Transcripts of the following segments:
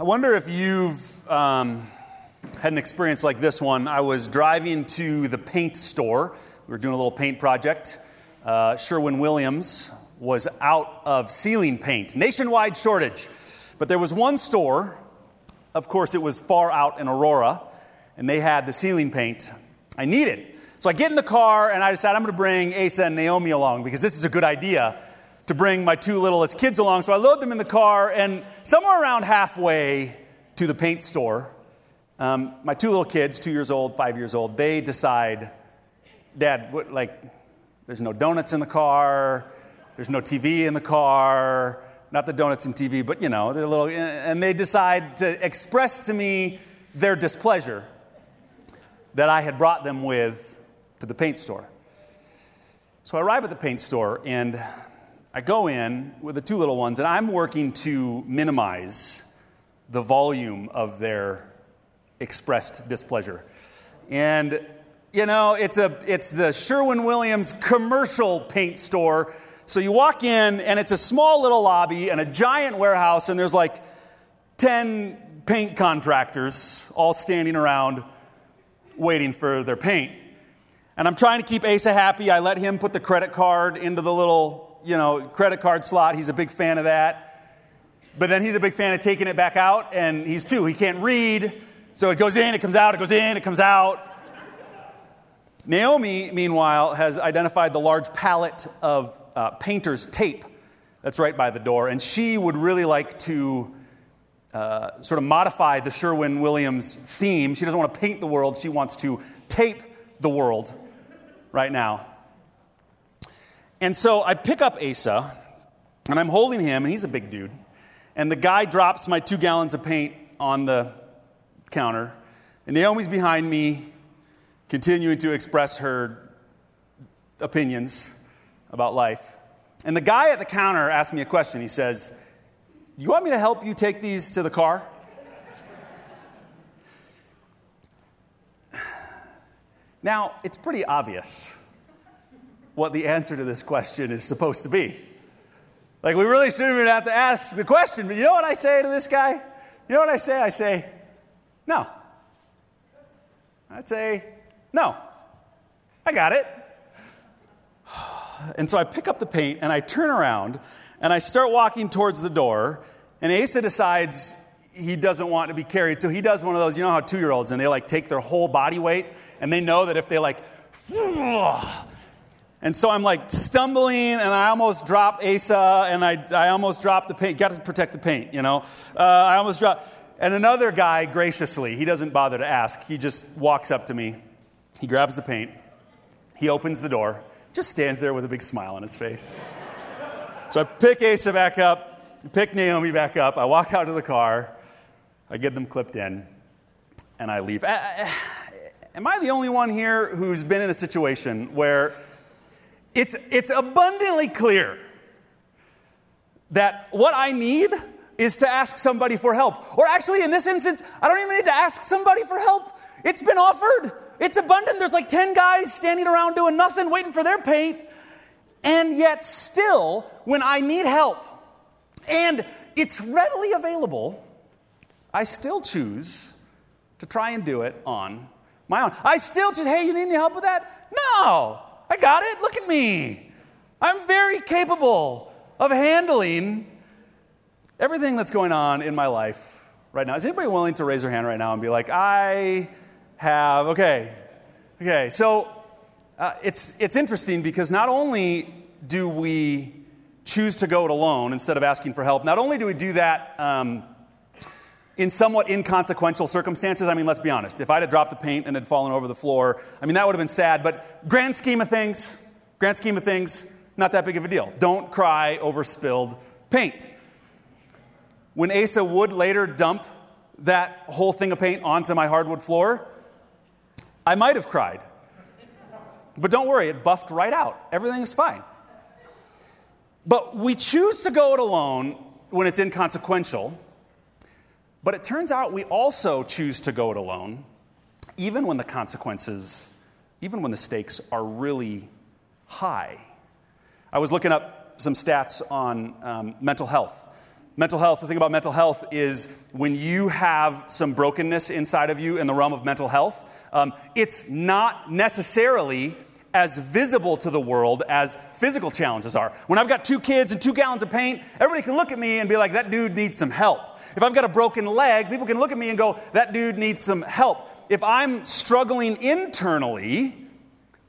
I wonder if you've um, had an experience like this one. I was driving to the paint store. We were doing a little paint project. Uh, Sherwin Williams was out of ceiling paint, nationwide shortage. But there was one store, of course, it was far out in Aurora, and they had the ceiling paint I needed. So I get in the car and I decide I'm going to bring Asa and Naomi along because this is a good idea to bring my two littlest kids along. So I load them in the car, and somewhere around halfway to the paint store, um, my two little kids, two years old, five years old, they decide, Dad, what, like, there's no donuts in the car, there's no TV in the car, not the donuts and TV, but you know, they're little, and they decide to express to me their displeasure that I had brought them with to the paint store. So I arrive at the paint store, and I go in with the two little ones, and I'm working to minimize the volume of their expressed displeasure. And, you know, it's, a, it's the Sherwin Williams commercial paint store. So you walk in, and it's a small little lobby and a giant warehouse, and there's like 10 paint contractors all standing around waiting for their paint. And I'm trying to keep Asa happy. I let him put the credit card into the little you know, credit card slot. He's a big fan of that. But then he's a big fan of taking it back out, and he's too. He can't read, so it goes in, it comes out, it goes in, it comes out. Naomi, meanwhile, has identified the large pallet of uh, painter's tape that's right by the door, and she would really like to uh, sort of modify the Sherwin Williams theme. She doesn't want to paint the world, she wants to tape the world right now. And so I pick up Asa, and I'm holding him, and he's a big dude. And the guy drops my two gallons of paint on the counter. And Naomi's behind me, continuing to express her opinions about life. And the guy at the counter asked me a question. He says, You want me to help you take these to the car? Now, it's pretty obvious what the answer to this question is supposed to be. Like, we really shouldn't even have to ask the question, but you know what I say to this guy? You know what I say? I say, no. I'd say, no. I got it. And so I pick up the paint and I turn around and I start walking towards the door. And Asa decides he doesn't want to be carried. So he does one of those, you know how two year olds and they like take their whole body weight and they know that if they like, and so I'm like stumbling and I almost drop Asa and I, I almost drop the paint. Got to protect the paint, you know. Uh, I almost drop. And another guy, graciously, he doesn't bother to ask. He just walks up to me. He grabs the paint. He opens the door, just stands there with a big smile on his face. so I pick Asa back up, pick Naomi back up. I walk out to the car. I get them clipped in, and I leave. Am I the only one here who's been in a situation where it's, it's abundantly clear that what I need is to ask somebody for help. Or actually, in this instance, I don't even need to ask somebody for help. It's been offered. It's abundant. There's like 10 guys standing around doing nothing, waiting for their paint. And yet, still, when I need help and it's readily available, I still choose to try and do it on my own. I still just, hey, you need any help with that? No. I got it. Look at me. I'm very capable of handling everything that's going on in my life right now. Is anybody willing to raise their hand right now and be like, I have, okay, okay. So uh, it's, it's interesting because not only do we choose to go it alone instead of asking for help, not only do we do that. Um, in somewhat inconsequential circumstances. I mean, let's be honest. If I'd have dropped the paint and had fallen over the floor, I mean, that would have been sad. But grand scheme of things, grand scheme of things, not that big of a deal. Don't cry over spilled paint. When Asa would later dump that whole thing of paint onto my hardwood floor, I might have cried. But don't worry, it buffed right out. Everything is fine. But we choose to go it alone when it's inconsequential but it turns out we also choose to go it alone, even when the consequences, even when the stakes are really high. I was looking up some stats on um, mental health Mental health, the thing about mental health is when you have some brokenness inside of you in the realm of mental health, um, it's not necessarily as visible to the world as physical challenges are. When I've got two kids and two gallons of paint, everybody can look at me and be like, that dude needs some help. If I've got a broken leg, people can look at me and go, that dude needs some help. If I'm struggling internally,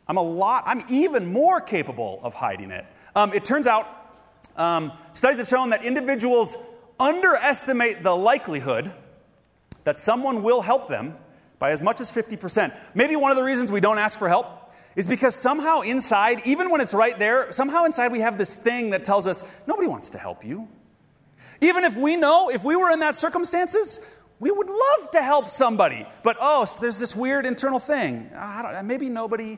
I'm a lot, I'm even more capable of hiding it. Um, it turns out um, studies have shown that individuals underestimate the likelihood that someone will help them by as much as 50%. Maybe one of the reasons we don't ask for help is because somehow inside, even when it's right there, somehow inside we have this thing that tells us nobody wants to help you. Even if we know, if we were in that circumstances, we would love to help somebody. But oh, so there's this weird internal thing. maybe nobody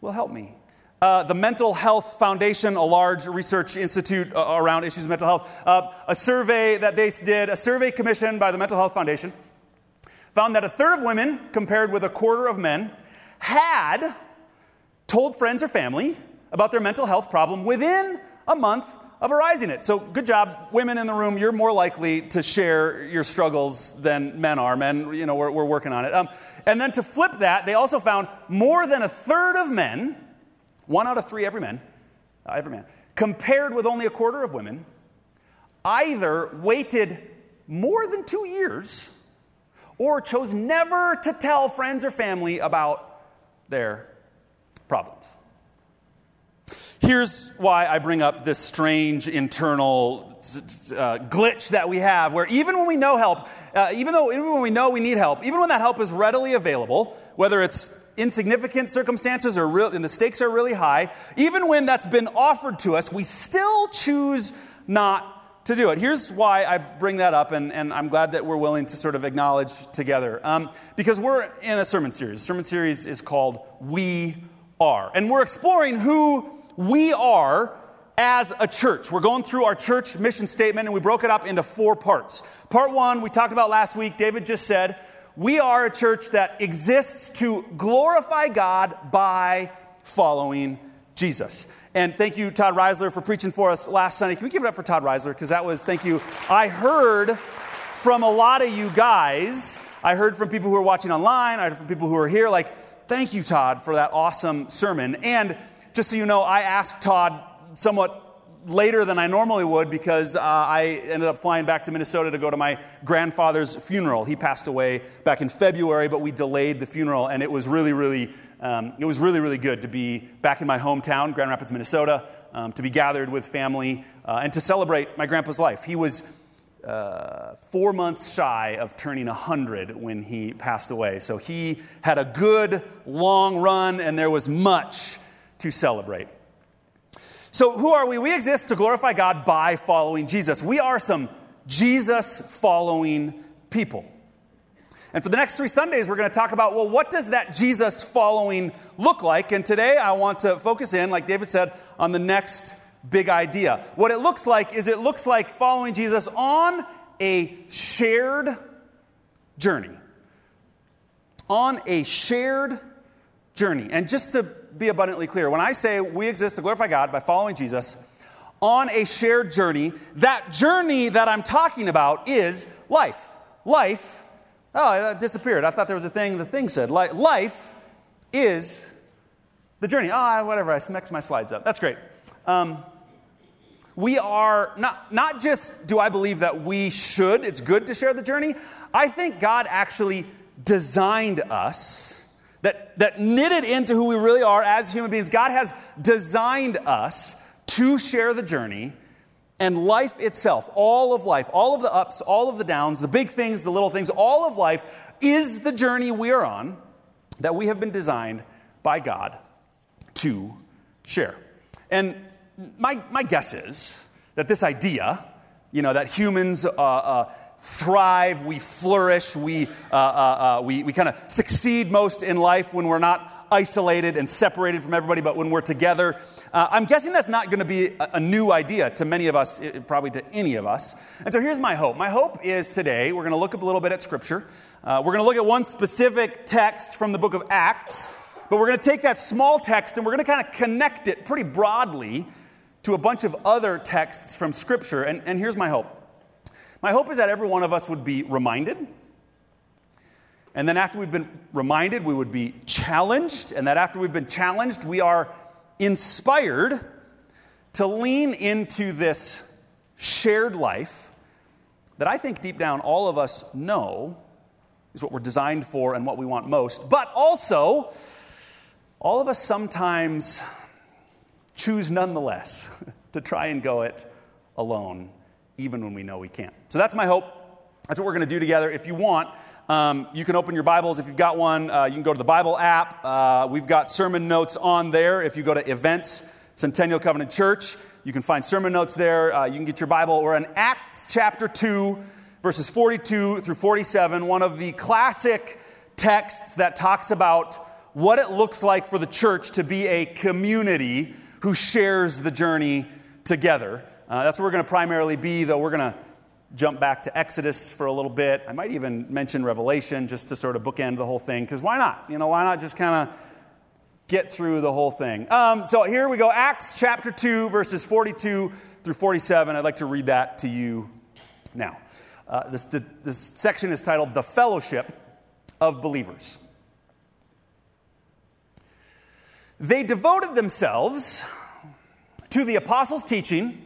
will help me. Uh, the Mental Health Foundation, a large research institute uh, around issues of mental health, uh, a survey that they did, a survey commissioned by the Mental Health Foundation, found that a third of women, compared with a quarter of men, had told friends or family about their mental health problem within a month of arising it. So, good job, women in the room. You're more likely to share your struggles than men are. Men, you know, we're, we're working on it. Um, and then to flip that, they also found more than a third of men one out of three every man, uh, every man, compared with only a quarter of women, either waited more than two years or chose never to tell friends or family about their problems. Here's why I bring up this strange internal uh, glitch that we have, where even when we know help, uh, even though even when we know we need help, even when that help is readily available, whether it's insignificant circumstances or real, and the stakes are really high, even when that's been offered to us, we still choose not to do it. Here's why I bring that up, and, and I'm glad that we're willing to sort of acknowledge together. Um, because we're in a sermon series. The sermon series is called We Are. And we're exploring who we are as a church. We're going through our church mission statement, and we broke it up into four parts. Part one, we talked about last week. David just said, we are a church that exists to glorify God by following Jesus. And thank you, Todd Reisler, for preaching for us last Sunday. Can we give it up for Todd Reisler? Because that was, thank you. I heard from a lot of you guys, I heard from people who are watching online, I heard from people who are here, like, thank you, Todd, for that awesome sermon. And just so you know, I asked Todd somewhat later than I normally would because uh, I ended up flying back to Minnesota to go to my grandfather's funeral. He passed away back in February, but we delayed the funeral, and it was really, really, um, it was really, really good to be back in my hometown, Grand Rapids, Minnesota, um, to be gathered with family uh, and to celebrate my grandpa's life. He was uh, four months shy of turning 100 when he passed away. So he had a good long run, and there was much to celebrate. So, who are we? We exist to glorify God by following Jesus. We are some Jesus following people. And for the next three Sundays, we're going to talk about well, what does that Jesus following look like? And today I want to focus in, like David said, on the next big idea. What it looks like is it looks like following Jesus on a shared journey. On a shared journey. And just to be abundantly clear. When I say we exist to glorify God by following Jesus on a shared journey, that journey that I'm talking about is life. Life, oh, it disappeared. I thought there was a thing the thing said. Life is the journey. Ah, oh, whatever, I mixed my slides up. That's great. Um, we are not, not just do I believe that we should, it's good to share the journey. I think God actually designed us that, that knitted into who we really are as human beings. God has designed us to share the journey and life itself, all of life, all of the ups, all of the downs, the big things, the little things, all of life is the journey we are on that we have been designed by God to share. And my, my guess is that this idea, you know, that humans uh, uh, thrive, we flourish, we, uh, uh, uh, we, we kind of succeed most in life when we're not isolated and separated from everybody, but when we're together. Uh, I'm guessing that's not going to be a, a, new idea to many of us, probably to any of us. And so here's my hope. My hope is today we're going to look up a little bit at Scripture. Uh, we're going to look at one specific text from the book of Acts, but we're going to take that small text and we're going to kind of connect it pretty broadly to a bunch of other texts from Scripture. And, and here's my hope My hope is that every one of us would be reminded. And then after we've been reminded, we would be challenged. And that after we've been challenged, we are inspired to lean into this shared life that I think deep down all of us know is what we're designed for and what we want most. But also, all of us sometimes choose nonetheless to try and go it alone, even when we know we can't. So that's my hope. That's what we're going to do together. If you want, um, you can open your Bibles. If you've got one, uh, you can go to the Bible app. Uh, we've got sermon notes on there. If you go to events, Centennial Covenant Church, you can find sermon notes there. Uh, you can get your Bible. We're in Acts chapter 2, verses 42 through 47, one of the classic texts that talks about what it looks like for the church to be a community who shares the journey together. Uh, that's where we're going to primarily be, though we're going to jump back to Exodus for a little bit. I might even mention Revelation just to sort of bookend the whole thing, because why not? You know, why not just kind of get through the whole thing? Um, so here we go Acts chapter 2, verses 42 through 47. I'd like to read that to you now. Uh, this, the, this section is titled The Fellowship of Believers. They devoted themselves to the apostles' teaching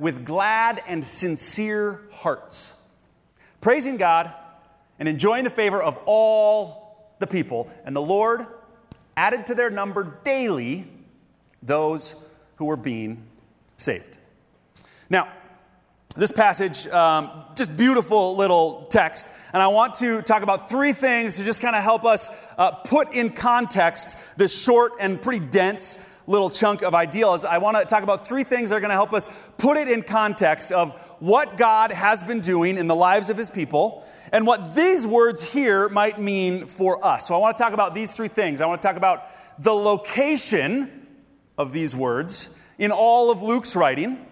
with glad and sincere hearts, praising God and enjoying the favor of all the people. And the Lord added to their number daily those who were being saved. Now, this passage, um, just beautiful little text. And I want to talk about three things to just kind of help us uh, put in context this short and pretty dense little chunk of ideals. I want to talk about three things that are going to help us put it in context of what God has been doing in the lives of his people and what these words here might mean for us. So I want to talk about these three things. I want to talk about the location of these words in all of Luke's writing.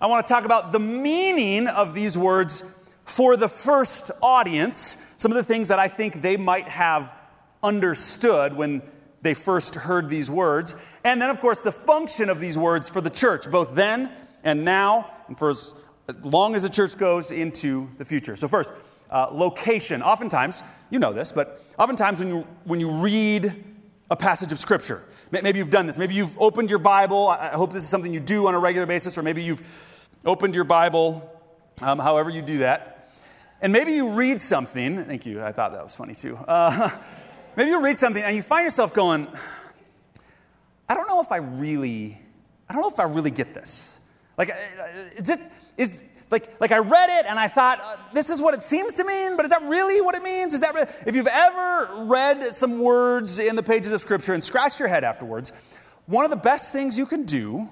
I want to talk about the meaning of these words for the first audience, some of the things that I think they might have understood when they first heard these words. And then, of course, the function of these words for the church, both then and now, and for as long as the church goes into the future. So, first, uh, location. Oftentimes, you know this, but oftentimes when you, when you read a passage of Scripture. Maybe you've done this. Maybe you've opened your Bible. I hope this is something you do on a regular basis, or maybe you've opened your Bible, um, however you do that. And maybe you read something. Thank you. I thought that was funny too. Uh, maybe you read something and you find yourself going, I don't know if I really, I don't know if I really get this. Like, uh, is it, is, like, like I read it and I thought, uh, this is what it seems to mean, but is that really what it means? Is that really? If you've ever read some words in the pages of Scripture and scratched your head afterwards, one of the best things you can do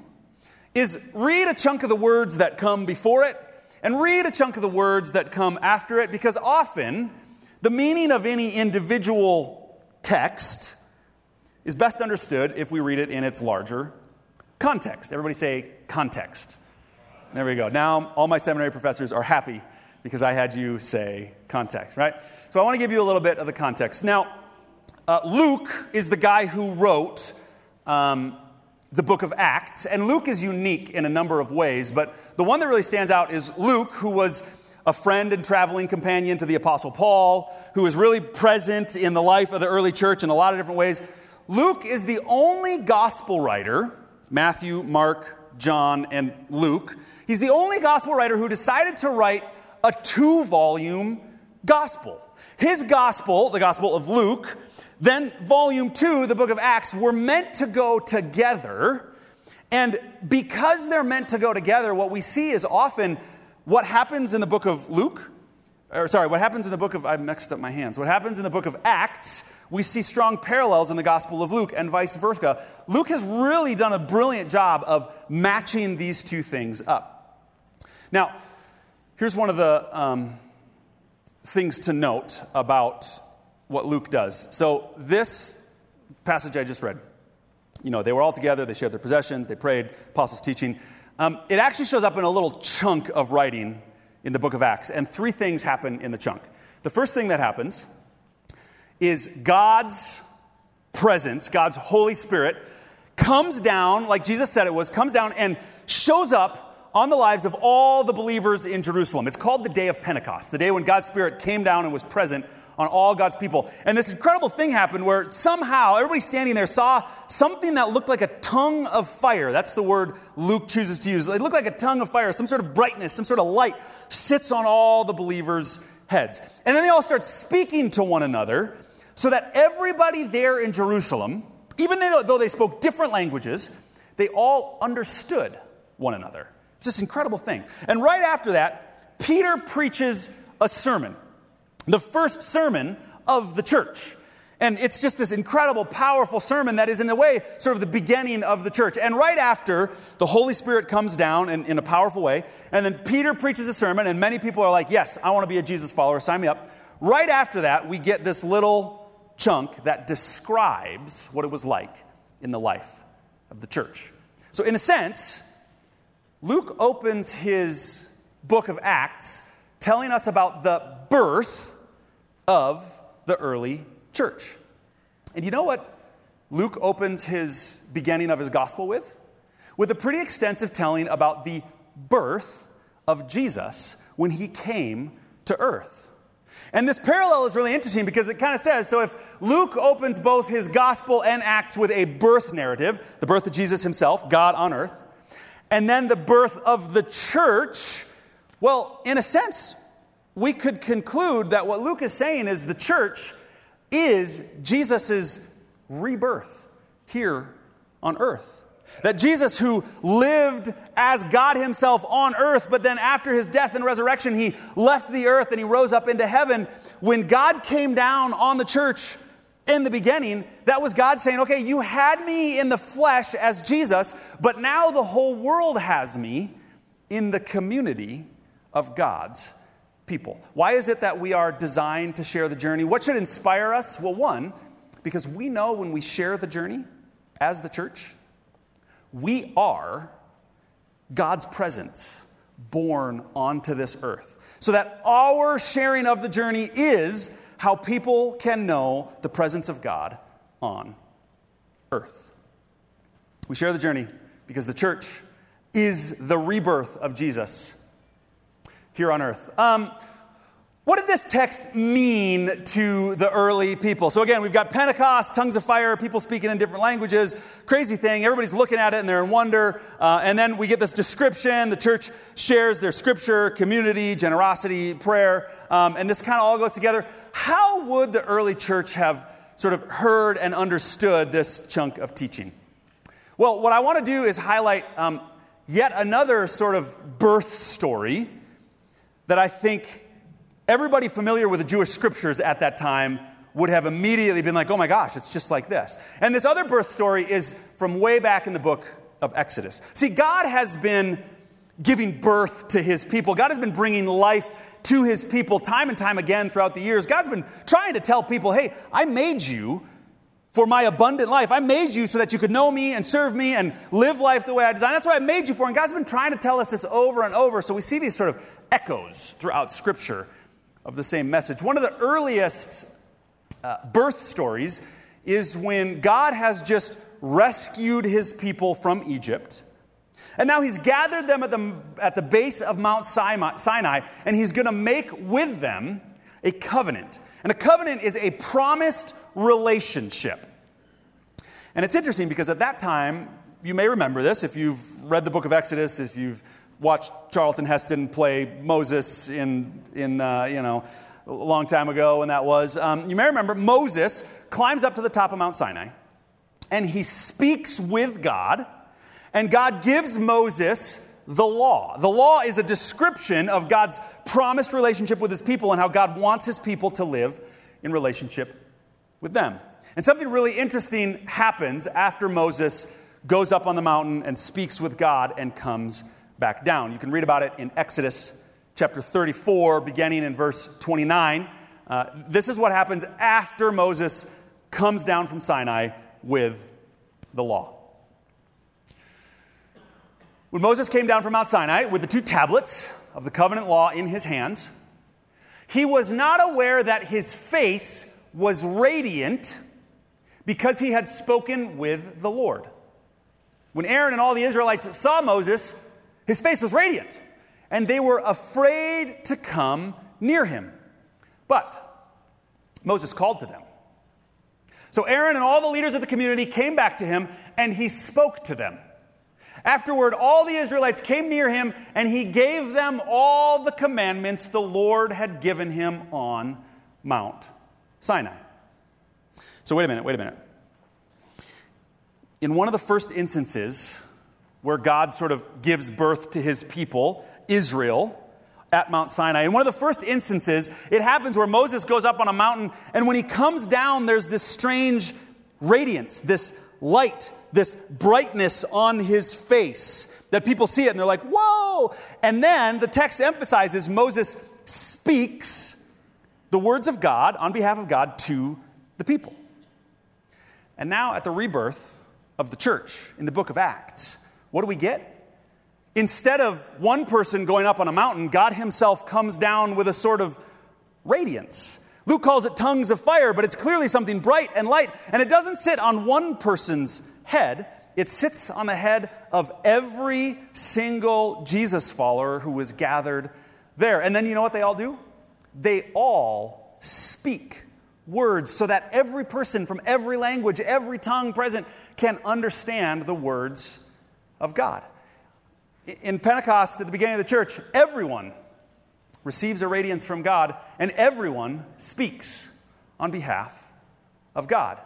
is read a chunk of the words that come before it and read a chunk of the words that come after it, because often the meaning of any individual text is best understood if we read it in its larger context. Everybody say context. There we go. Now, all my seminary professors are happy because I had you say context, right? So I want to give you a little bit of the context. Now, uh, Luke is the guy who wrote um, the book of Acts, and Luke is unique in a number of ways, but the one that really stands out is Luke, who was a friend and traveling companion to the Apostle Paul, who was really present in the life of the early church in a lot of different ways. Luke is the only gospel writer, Matthew, Mark, John, and Luke, he's the only gospel writer who decided to write a two volume gospel. His gospel, the gospel of Luke, then volume two, the book of Acts, were meant to go together. And because they're meant to go together, what we see is often what happens in the book of Luke or sorry, what happens in the book of, I mixed up my hands. What happens in the book of Acts, we see strong parallels in the Gospel of Luke and vice versa. Luke has really done a brilliant job of matching these two things up. Now, here's one of the um, things to note about what Luke does. So, this passage I just read, you know, they were all together, they shared their possessions, they prayed, apostles' teaching. Um, it actually shows up in a little chunk of writing in the book of Acts, and three things happen in the chunk. The first thing that happens is God's presence, God's Holy Spirit, comes down, like Jesus said it was, comes down and shows up on the lives of all the believers in Jerusalem. It's called the day of Pentecost, the day when God's Spirit came down and was present on all God's people. And this incredible thing happened where somehow everybody standing there saw something that looked like a tongue of fire. That's the word Luke chooses to use. It looked like a tongue of fire, some sort of brightness, some sort of light sits on all the believers' heads. And then they all start speaking to one another so that everybody there in Jerusalem, even though they spoke different languages, they all understood one another. It's this incredible thing. And right after that, Peter preaches a sermon, the first sermon of the church. And it's just this incredible, powerful sermon that is, in a way, sort of the beginning of the church. And right after, the Holy Spirit comes down in, in a powerful way. And then Peter preaches a sermon, and many people are like, Yes, I want to be a Jesus follower, sign me up. Right after that, we get this little chunk that describes what it was like in the life of the church. So, in a sense, Luke opens his book of Acts telling us about the birth of the early church. And you know what Luke opens his beginning of his gospel with? With a pretty extensive telling about the birth of Jesus when he came to earth. And this parallel is really interesting because it kind of says so if Luke opens both his gospel and Acts with a birth narrative, the birth of Jesus himself, God on earth, and then the birth of the church, well, in a sense, we could conclude that what Luke is saying is the church is Jesus' rebirth here on earth. That Jesus, who lived as God Himself on earth, but then after His death and resurrection, He left the earth and He rose up into heaven. When God came down on the church, in the beginning, that was God saying, okay, you had me in the flesh as Jesus, but now the whole world has me in the community of God's people. Why is it that we are designed to share the journey? What should inspire us? Well, one, because we know when we share the journey as the church, we are God's presence born onto this earth. So that our sharing of the journey is how people can know the presence of God on earth. We share the journey because the church is the rebirth of Jesus here on earth. Um, what did this text mean to the early people? So, again, we've got Pentecost, tongues of fire, people speaking in different languages, crazy thing. Everybody's looking at it and they're in wonder. Uh, and then we get this description. The church shares their scripture, community, generosity, prayer. Um, and this kind of all goes together. How would the early church have sort of heard and understood this chunk of teaching? Well, what I want to do is highlight um, yet another sort of birth story that I think everybody familiar with the Jewish scriptures at that time would have immediately been like, oh my gosh, it's just like this. And this other birth story is from way back in the book of Exodus. See, God has been giving birth to his people, God has been bringing life to his people time and time again throughout the years. God's been trying to tell people, hey, I made you for my abundant life. I made you so that you could know me and serve me and live life the way I designed. That's what I made you for. And God's been trying to tell us this over and over. So we see these sort of echoes throughout Scripture of the same message. One of the earliest uh, birth stories is when God has just rescued his people from Egypt. And now he's gathered them at the, at the base of Mount Sinai, and he's going to make with them a covenant. And a covenant is a promised relationship. And it's interesting because at that time, you may remember this if you've read the book of Exodus, if you've watched Charlton Heston play Moses in, in uh, you know, a long time ago and that was. Um, you may remember Moses climbs up to the top of Mount Sinai and he speaks with God, and God gives Moses the law. The law is a description of God's promised relationship with his people and how God wants his people to live in relationship with them. And something really interesting happens after Moses goes up on the mountain and speaks with God and comes back down. You can read about it in Exodus chapter 34, beginning in verse 29. Uh, this is what happens after Moses comes down from Sinai with the law. When Moses came down from Mount Sinai with the two tablets of the covenant law in his hands, he was not aware that his face was radiant because he had spoken with the Lord. When Aaron and all the Israelites saw Moses, his face was radiant, and they were afraid to come near him. But Moses called to them. So Aaron and all the leaders of the community came back to him, and he spoke to them. Afterward, all the Israelites came near him, and he gave them all the commandments the Lord had given him on Mount Sinai. So, wait a minute, wait a minute. In one of the first instances where God sort of gives birth to his people, Israel, at Mount Sinai. In one of the first instances, it happens where Moses goes up on a mountain, and when he comes down, there's this strange radiance, this light, this brightness on his face that people see it and they're like, whoa! And then the text emphasizes Moses speaks the words of God on behalf of God to the people. And now, at the rebirth of the church in the book of Acts, what do we get? Instead of one person going up on a mountain, God Himself comes down with a sort of radiance. Luke calls it tongues of fire, but it's clearly something bright and light. And it doesn't sit on one person's head, it sits on the head of every single Jesus follower who was gathered there. And then you know what they all do? They all speak words so that every person from every language, every tongue present can understand the words of God. In Pentecost, at the beginning of the church, everyone receives a radiance from God, and everyone speaks on behalf of God.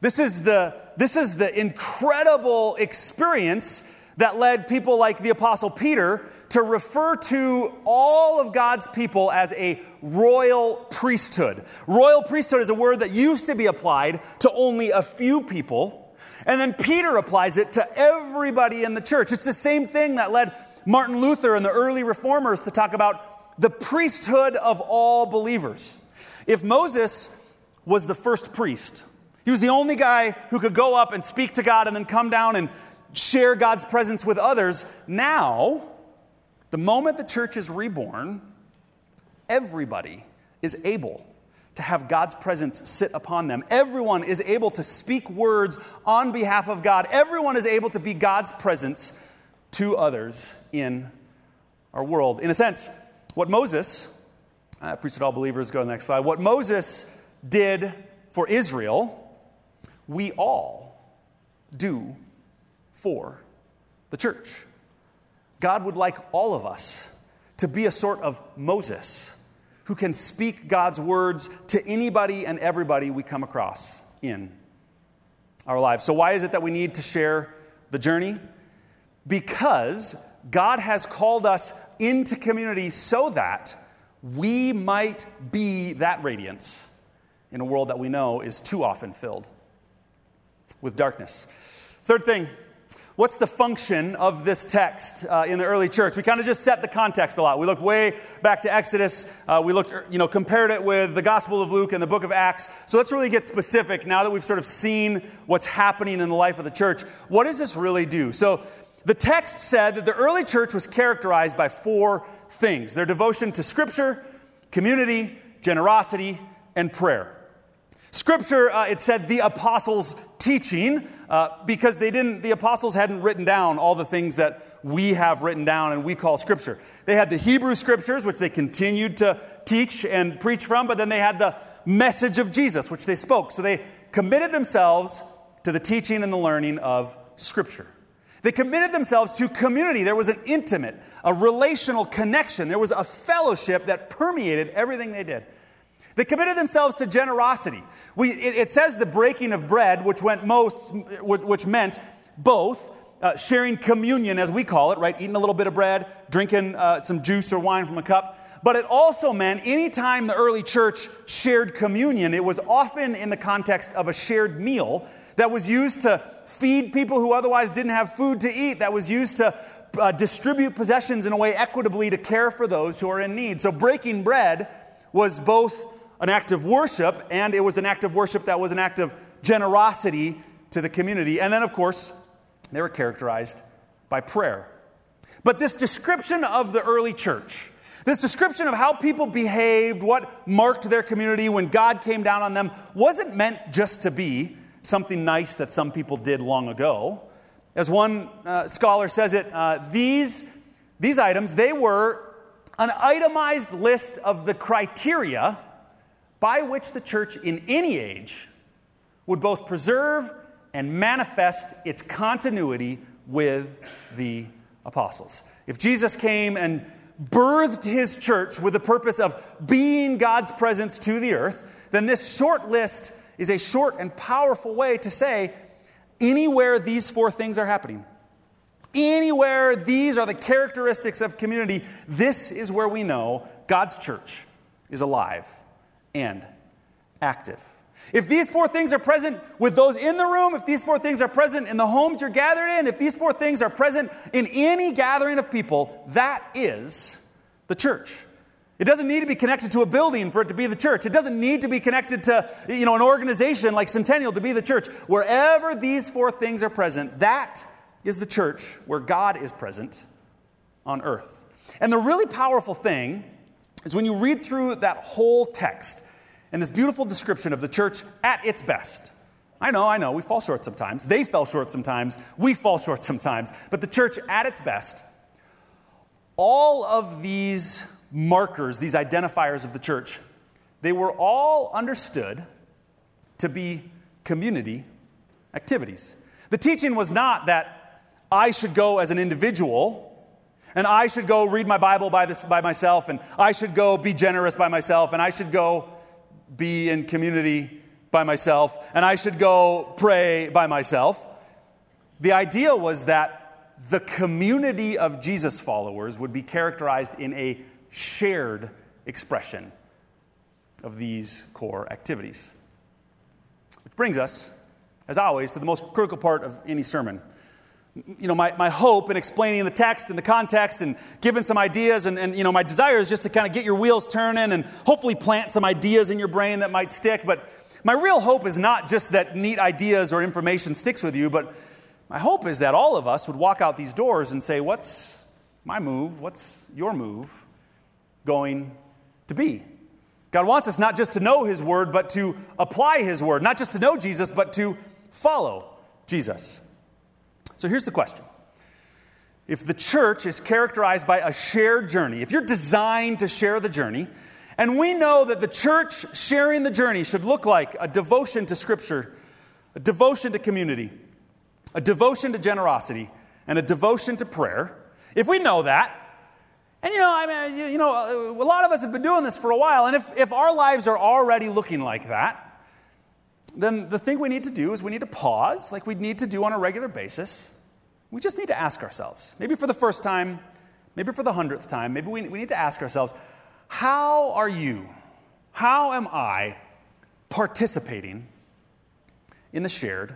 This is the, this is the incredible experience that led people like the Apostle Peter to refer to all of God's people as a royal priesthood. Royal priesthood is a word that used to be applied to only a few people, and then Peter applies it to everybody in the church. It's the same thing that led Martin Luther and the early reformers to talk about the priesthood of all believers. If Moses was the first priest, he was the only guy who could go up and speak to God and then come down and share God's presence with others. Now, the moment the church is reborn, everybody is able to have God's presence sit upon them. Everyone is able to speak words on behalf of God. Everyone is able to be God's presence to others in our world. In a sense, what Moses, I preach it all believers, go to the next slide. What Moses did for Israel, we all do for the church. God would like all of us to be a sort of Moses who can speak God's words to anybody and everybody we come across in our lives. So, why is it that we need to share the journey? Because God has called us into community so that we might be that radiance in a world that we know is too often filled with darkness. Third thing, what's the function of this text uh, in the early church? We kind of just set the context a lot. We looked way back to Exodus. Uh, we looked, you know, compared it with the Gospel of Luke and the book of Acts. So let's really get specific now that we've sort of seen what's happening in the life of the church. What does this really do? So the text said that the early church was characterized by four things their devotion to Scripture, community, generosity, and prayer. Scripture, uh, it said the apostles' teaching uh, because they didn't, the apostles hadn't written down all the things that we have written down and we call Scripture. They had the Hebrew Scriptures, which they continued to teach and preach from, but then they had the message of Jesus, which they spoke. So they committed themselves to the teaching and the learning of Scripture. They committed themselves to community. There was an intimate, a relational connection. There was a fellowship that permeated everything they did. They committed themselves to generosity. We, it, it, says the breaking of bread, which, went most, which meant both uh, sharing communion, as we call it, right? Eating a little bit of bread, drinking uh, some juice or wine from a cup. But it also meant anytime the early church shared communion, it was often in the context of a shared meal that was used to feed people who otherwise didn't have food to eat, that was used to uh, distribute possessions in a way equitably to care for those who are in need. So breaking bread was both an act of worship and it was an act of worship that was an act of generosity to the community. And then, of course, they were characterized by prayer. But this description of the early church, this description of how people behaved, what marked their community when God came down on them, wasn't meant just to be something nice that some people did long ago. As one uh, scholar says it, uh, these, these items, they were an itemized list of the criteria by which the church in any age would both preserve and manifest its continuity with the apostles. If Jesus came and birthed his church with the purpose of being God's presence to the earth, then this short list is a short and powerful way to say anywhere these four things are happening, anywhere these are the characteristics of community, this is where we know God's church is alive and active. If these four things are present with those in the room, if these four things are present in the homes you're gathered in, if these four things are present in any gathering of people, that is the church. It doesn't need to be connected to a building for it to be the church. It doesn't need to be connected to you know, an organization like Centennial to be the church. Wherever these four things are present, that is the church where God is present on earth. And the really powerful thing is when you read through that whole text and this beautiful description of the church at its best. I know, I know, we fall short sometimes. They fell short sometimes. We fall short sometimes. But the church at its best, all of these markers, these identifiers of the church, they were all understood to be community activities. The teaching was not that I should go as an individual and I should go read my Bible by, this, by myself, and I should go be generous by myself, and I should go be in community by myself, and I should go pray by myself. The idea was that the community of Jesus followers would be characterized in a shared expression of these core activities. Which brings us, as always, to the most critical part of any sermon. You know, my, my hope in explaining the text and the context and giving some ideas, and, and you know, my desire is just to kind of get your wheels turning and hopefully plant some ideas in your brain that might stick. But my real hope is not just that neat ideas or information sticks with you, but my hope is that all of us would walk out these doors and say, What's my move? What's your move? going to be. God wants us not just to know His Word, but to apply His Word, not just to know Jesus, but to follow Jesus. So here's the question. If the church is characterized by a shared journey, if you're designed to share the journey, and we know that the church sharing the journey should look like a devotion to Scripture, a devotion to community, a devotion to generosity, and a devotion to prayer, if we know that, and you know, I mean, you know, a lot of us have been doing this for a while, and if, if our lives are already looking like that, then the thing we need to do is we need to pause, like we need to do on a regular basis. We just need to ask ourselves, maybe for the first time, maybe for the hundredth time, maybe we, we need to ask ourselves, how are you, how am I participating in the shared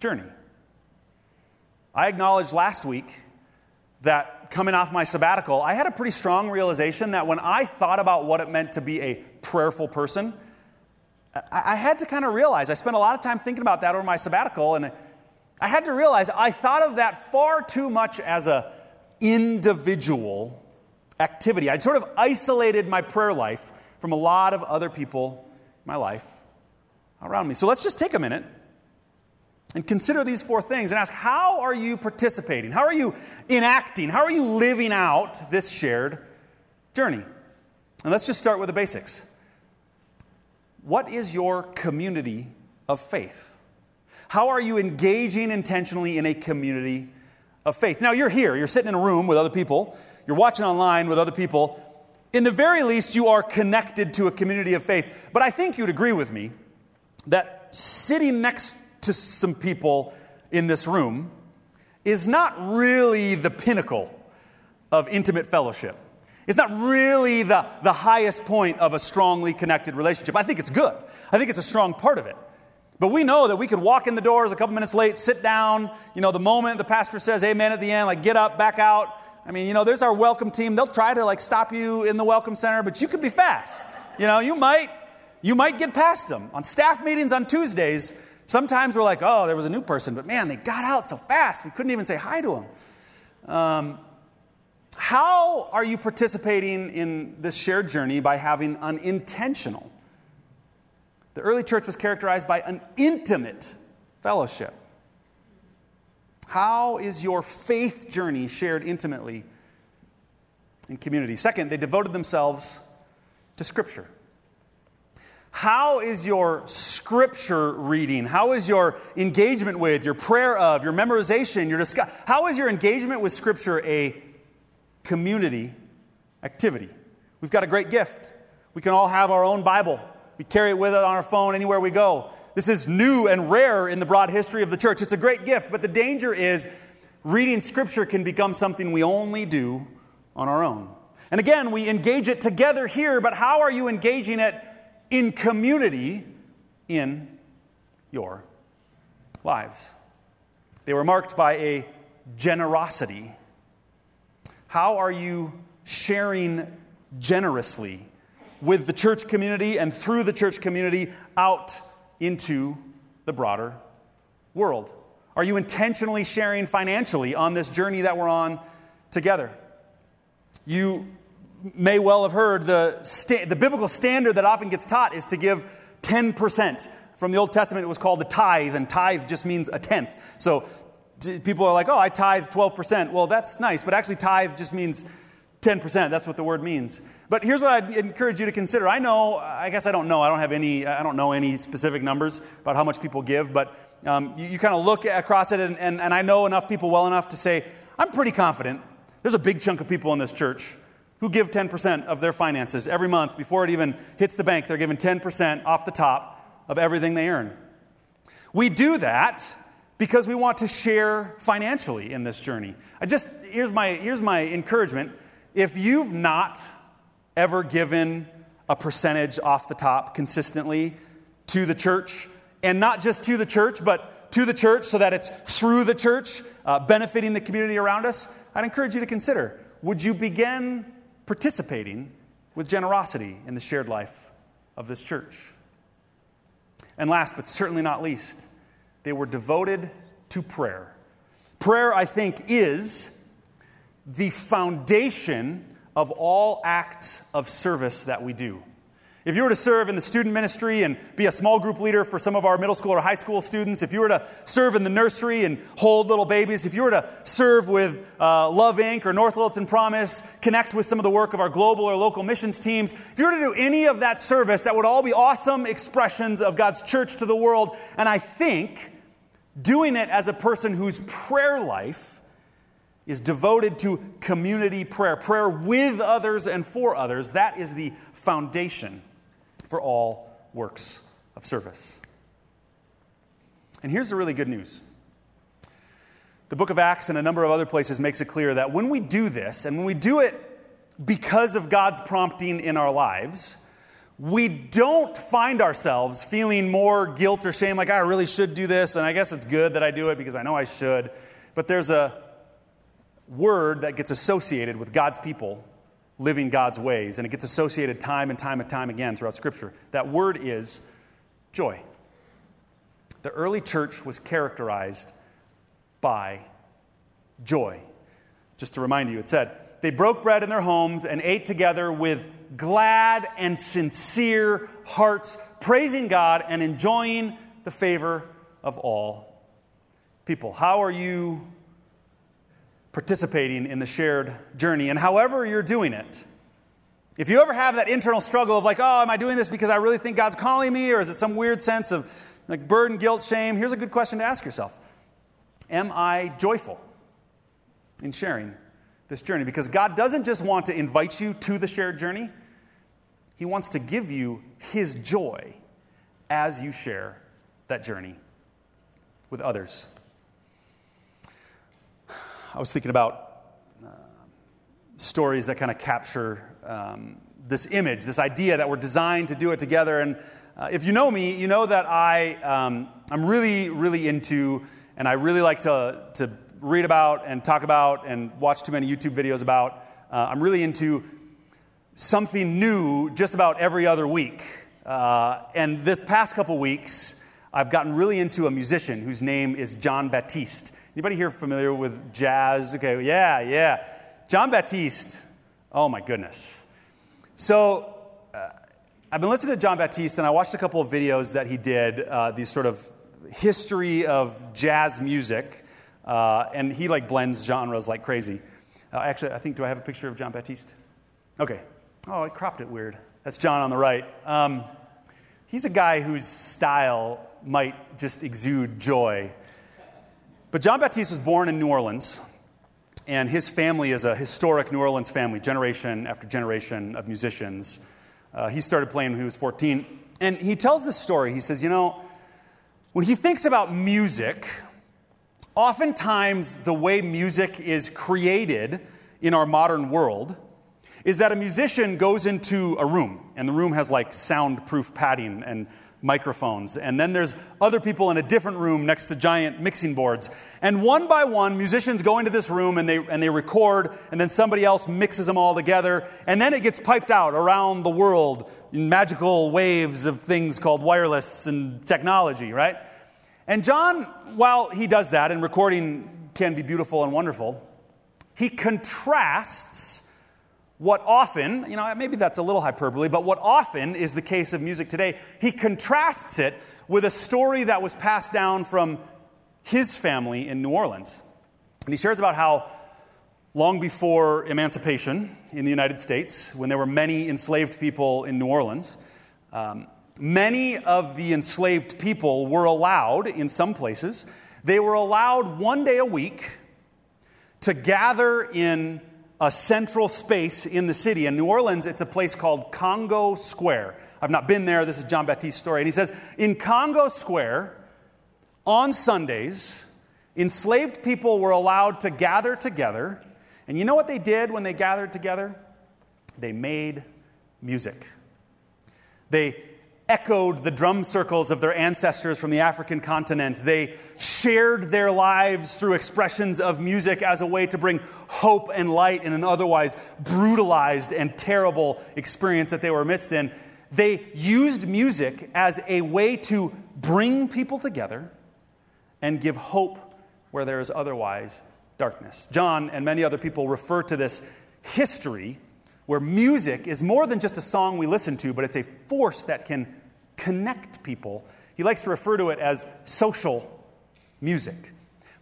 journey? I acknowledged last week that coming off my sabbatical, I had a pretty strong realization that when I thought about what it meant to be a prayerful person, I, had to kind of realize, I spent a lot of time thinking about that over my sabbatical, and I had to realize I thought of that far too much as a individual activity. I'd sort of isolated my prayer life from a lot of other people in my life around me. So let's just take a minute and consider these four things and ask how are you participating? How are you enacting? How are you living out this shared journey? And let's just start with the basics. What is your community of faith? How are you engaging intentionally in a community of faith? Now, you're here, you're sitting in a room with other people, you're watching online with other people. In the very least, you are connected to a community of faith. But I think you'd agree with me that sitting next to some people in this room is not really the pinnacle of intimate fellowship. It's not really the, the highest point of a strongly connected relationship. I think it's good. I think it's a strong part of it. But we know that we could walk in the doors a couple minutes late, sit down, you know, the moment the pastor says amen at the end, like get up, back out. I mean, you know, there's our welcome team. They'll try to like stop you in the welcome center, but you could be fast. You know, you might you might get past them. On staff meetings on Tuesdays, sometimes we're like, oh, there was a new person, but man, they got out so fast, we couldn't even say hi to them. Um, how are you participating in this shared journey by having an intentional? the early church was characterized by an intimate fellowship. How is your faith journey shared intimately in community? Second, they devoted themselves to Scripture. How is your scripture reading? How is your engagement with, your prayer of, your memorization, your discuss? How is your engagement with scripture a community activity? We've got a great gift. We can all have our own Bible. We carry it with us on our phone anywhere we go. This is new and rare in the broad history of the church. It's a great gift, but the danger is reading Scripture can become something we only do on our own. And again, we engage it together here, but how are you engaging it in community in your lives? They were marked by a generosity. How are you sharing generously with the church community and through the church community out into the broader world? Are you intentionally sharing financially on this journey that we're on together? You may well have heard the, sta- the biblical standard that often gets taught is to give 10%. From the Old Testament, it was called the tithe, and tithe just means a tenth. So people are like, oh, I tithe 12%. Well, that's nice, but actually, tithe just means 10%. That's what the word means. But here's what I'd encourage you to consider. I know, I guess I don't know, I don't have any, I don't know any specific numbers about how much people give, but um, you, you kind of look across it, and, and, and I know enough people well enough to say, I'm pretty confident there's a big chunk of people in this church who give 10% of their finances every month before it even hits the bank. They're giving 10% off the top of everything they earn. We do that because we want to share financially in this journey. I just here's my here's my encouragement. If you've not ever given a percentage off the top consistently to the church, and not just to the church, but to the church so that it's through the church, uh, benefiting the community around us, I'd encourage you to consider would you begin participating with generosity in the shared life of this church? And last but certainly not least, they were devoted to prayer. Prayer, I think, is the foundation of all acts of service that we do. If you were to serve in the student ministry and be a small group leader for some of our middle school or high school students, if you were to serve in the nursery and hold little babies, if you were to serve with uh, Love Inc. or North Littleton Promise, connect with some of the work of our global or local missions teams, if you were to do any of that service, that would all be awesome expressions of God's church to the world. And I think doing it as a person whose prayer life is devoted to community prayer, prayer with others and for others. That is the foundation for all works of service. And here's the really good news. The book of Acts and a number of other places makes it clear that when we do this, and when we do it because of God's prompting in our lives, we don't find ourselves feeling more guilt or shame, like I really should do this, and I guess it's good that I do it because I know I should. But there's a word that gets associated with God's people living God's ways, and it gets associated time and time and time again throughout Scripture. That word is joy. The early church was characterized by joy. Just to remind you, it said, they broke bread in their homes and ate together with glad and sincere hearts, praising God and enjoying the favor of all people. How are you participating in the shared journey. And however you're doing it, if you ever have that internal struggle of like, oh, am I doing this because I really think God's calling me, or is it some weird sense of like burden, guilt, shame? Here's a good question to ask yourself Am I joyful in sharing this journey? Because God doesn't just want to invite you to the shared journey, He wants to give you His joy as you share that journey with others. I was thinking about uh, stories that kind of capture um, this image, this idea that we're designed to do it together. And Uh, if you know me, you know that I, um, I'm really, really into, and I really like to, to read about and talk about and watch too many YouTube videos about. Uh, I'm really into something new just about every other week. Uh, and this past couple weeks, I've gotten really into a musician whose name is Jon Batiste. Anybody here familiar with jazz? Okay, yeah, yeah. Jon Batiste, Oh my goodness. So uh, I've been listening to Jon Batiste, and I watched a couple of videos that he did. Uh, these sort of history of jazz music, uh, and he like blends genres like crazy. Uh, actually, I think do I have a picture of Jon Batiste? Okay. Oh, I cropped it weird. That's Jon on the right. Um, he's a guy whose style might just exude joy. But Jon Batiste was born in New Orleans, and his family is a historic New Orleans family, generation after generation of musicians. Uh, he started playing when he was 14. And he tells this story. He says, You know, when he thinks about music, oftentimes the way music is created in our modern world is that a musician goes into a room, and the room has like soundproof padding and microphones. And then there's other people in a different room next to giant mixing boards. And one by one, musicians go into this room and they, and they record, and then somebody else mixes them all together. And then it gets piped out around the world in magical waves of things called wireless and technology, right? And Jon, while he does that, and recording can be beautiful and wonderful, he contrasts what often, you know, maybe that's a little hyperbole, but what often is the case of music today, he contrasts it with a story that was passed down from his family in New Orleans. And he shares about how long before emancipation in the United States, when there were many enslaved people in New Orleans, um, many of the enslaved people were allowed, in some places, they were allowed one day a week to gather in a central space in the city. In New Orleans, it's a place called Congo Square. I've not been there. This is Jon Batiste's story. And he says, in Congo Square, on Sundays, enslaved people were allowed to gather together. And you know what they did when they gathered together? They made music. They echoed the drum circles of their ancestors from the African continent. They shared their lives through expressions of music as a way to bring hope and light in an otherwise brutalized and terrible experience that they were missed in. They used music as a way to bring people together and give hope where there is otherwise darkness. Jon and many other people refer to this history where music is more than just a song we listen to, but it's a force that can connect people. He likes to refer to it as social music.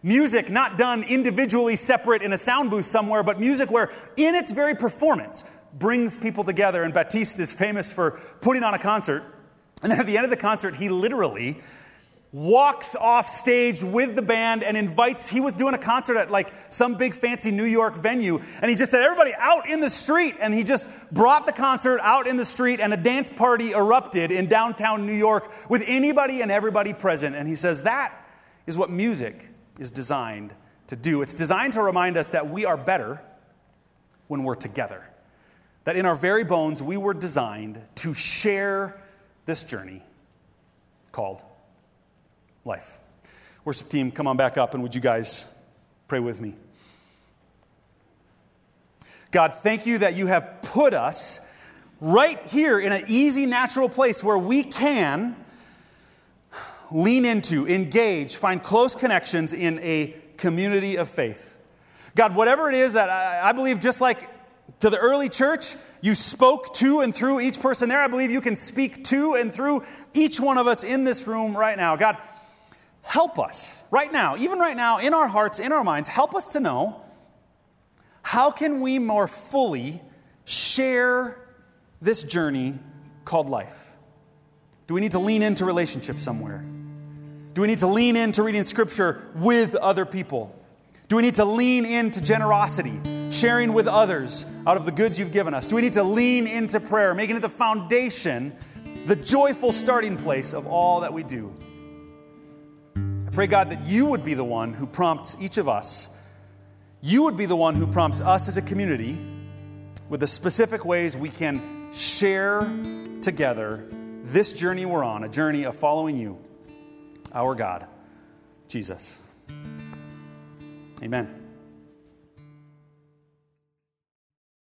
Music not done individually separate in a sound booth somewhere, but music where, in its very performance, brings people together. And Batiste is famous for putting on a concert. And then at the end of the concert, he literally walks off stage with the band and invites he was doing a concert at like some big fancy new york venue and he just said everybody out in the street and he just brought the concert out in the street and a dance party erupted in downtown new york with anybody and everybody present. And he says that is what music is designed to do. It's designed to remind us that we are better when we're together. That in our very bones we were designed to share this journey called life. Worship team, come on back up and would you guys pray with me? God, thank you that you have put us right here in an easy, natural place where we can lean into, engage, find close connections in a community of faith. God, whatever it is that I, I believe, just like to the early church, you spoke to and through each person there. I believe you can speak to and through each one of us in this room right now. God, help us right now, even right now, in our hearts, in our minds, help us to know how can we more fully share this journey called life? Do we need to lean into relationships somewhere? Do we need to lean into reading scripture with other people? Do we need to lean into generosity, sharing with others out of the goods you've given us? Do we need to lean into prayer, making it the foundation, the joyful starting place of all that we do? I pray, God, that you would be the one who prompts each of us. You would be the one who prompts us as a community with the specific ways we can share together this journey we're on, a journey of following you, our God, Jesus. Amen.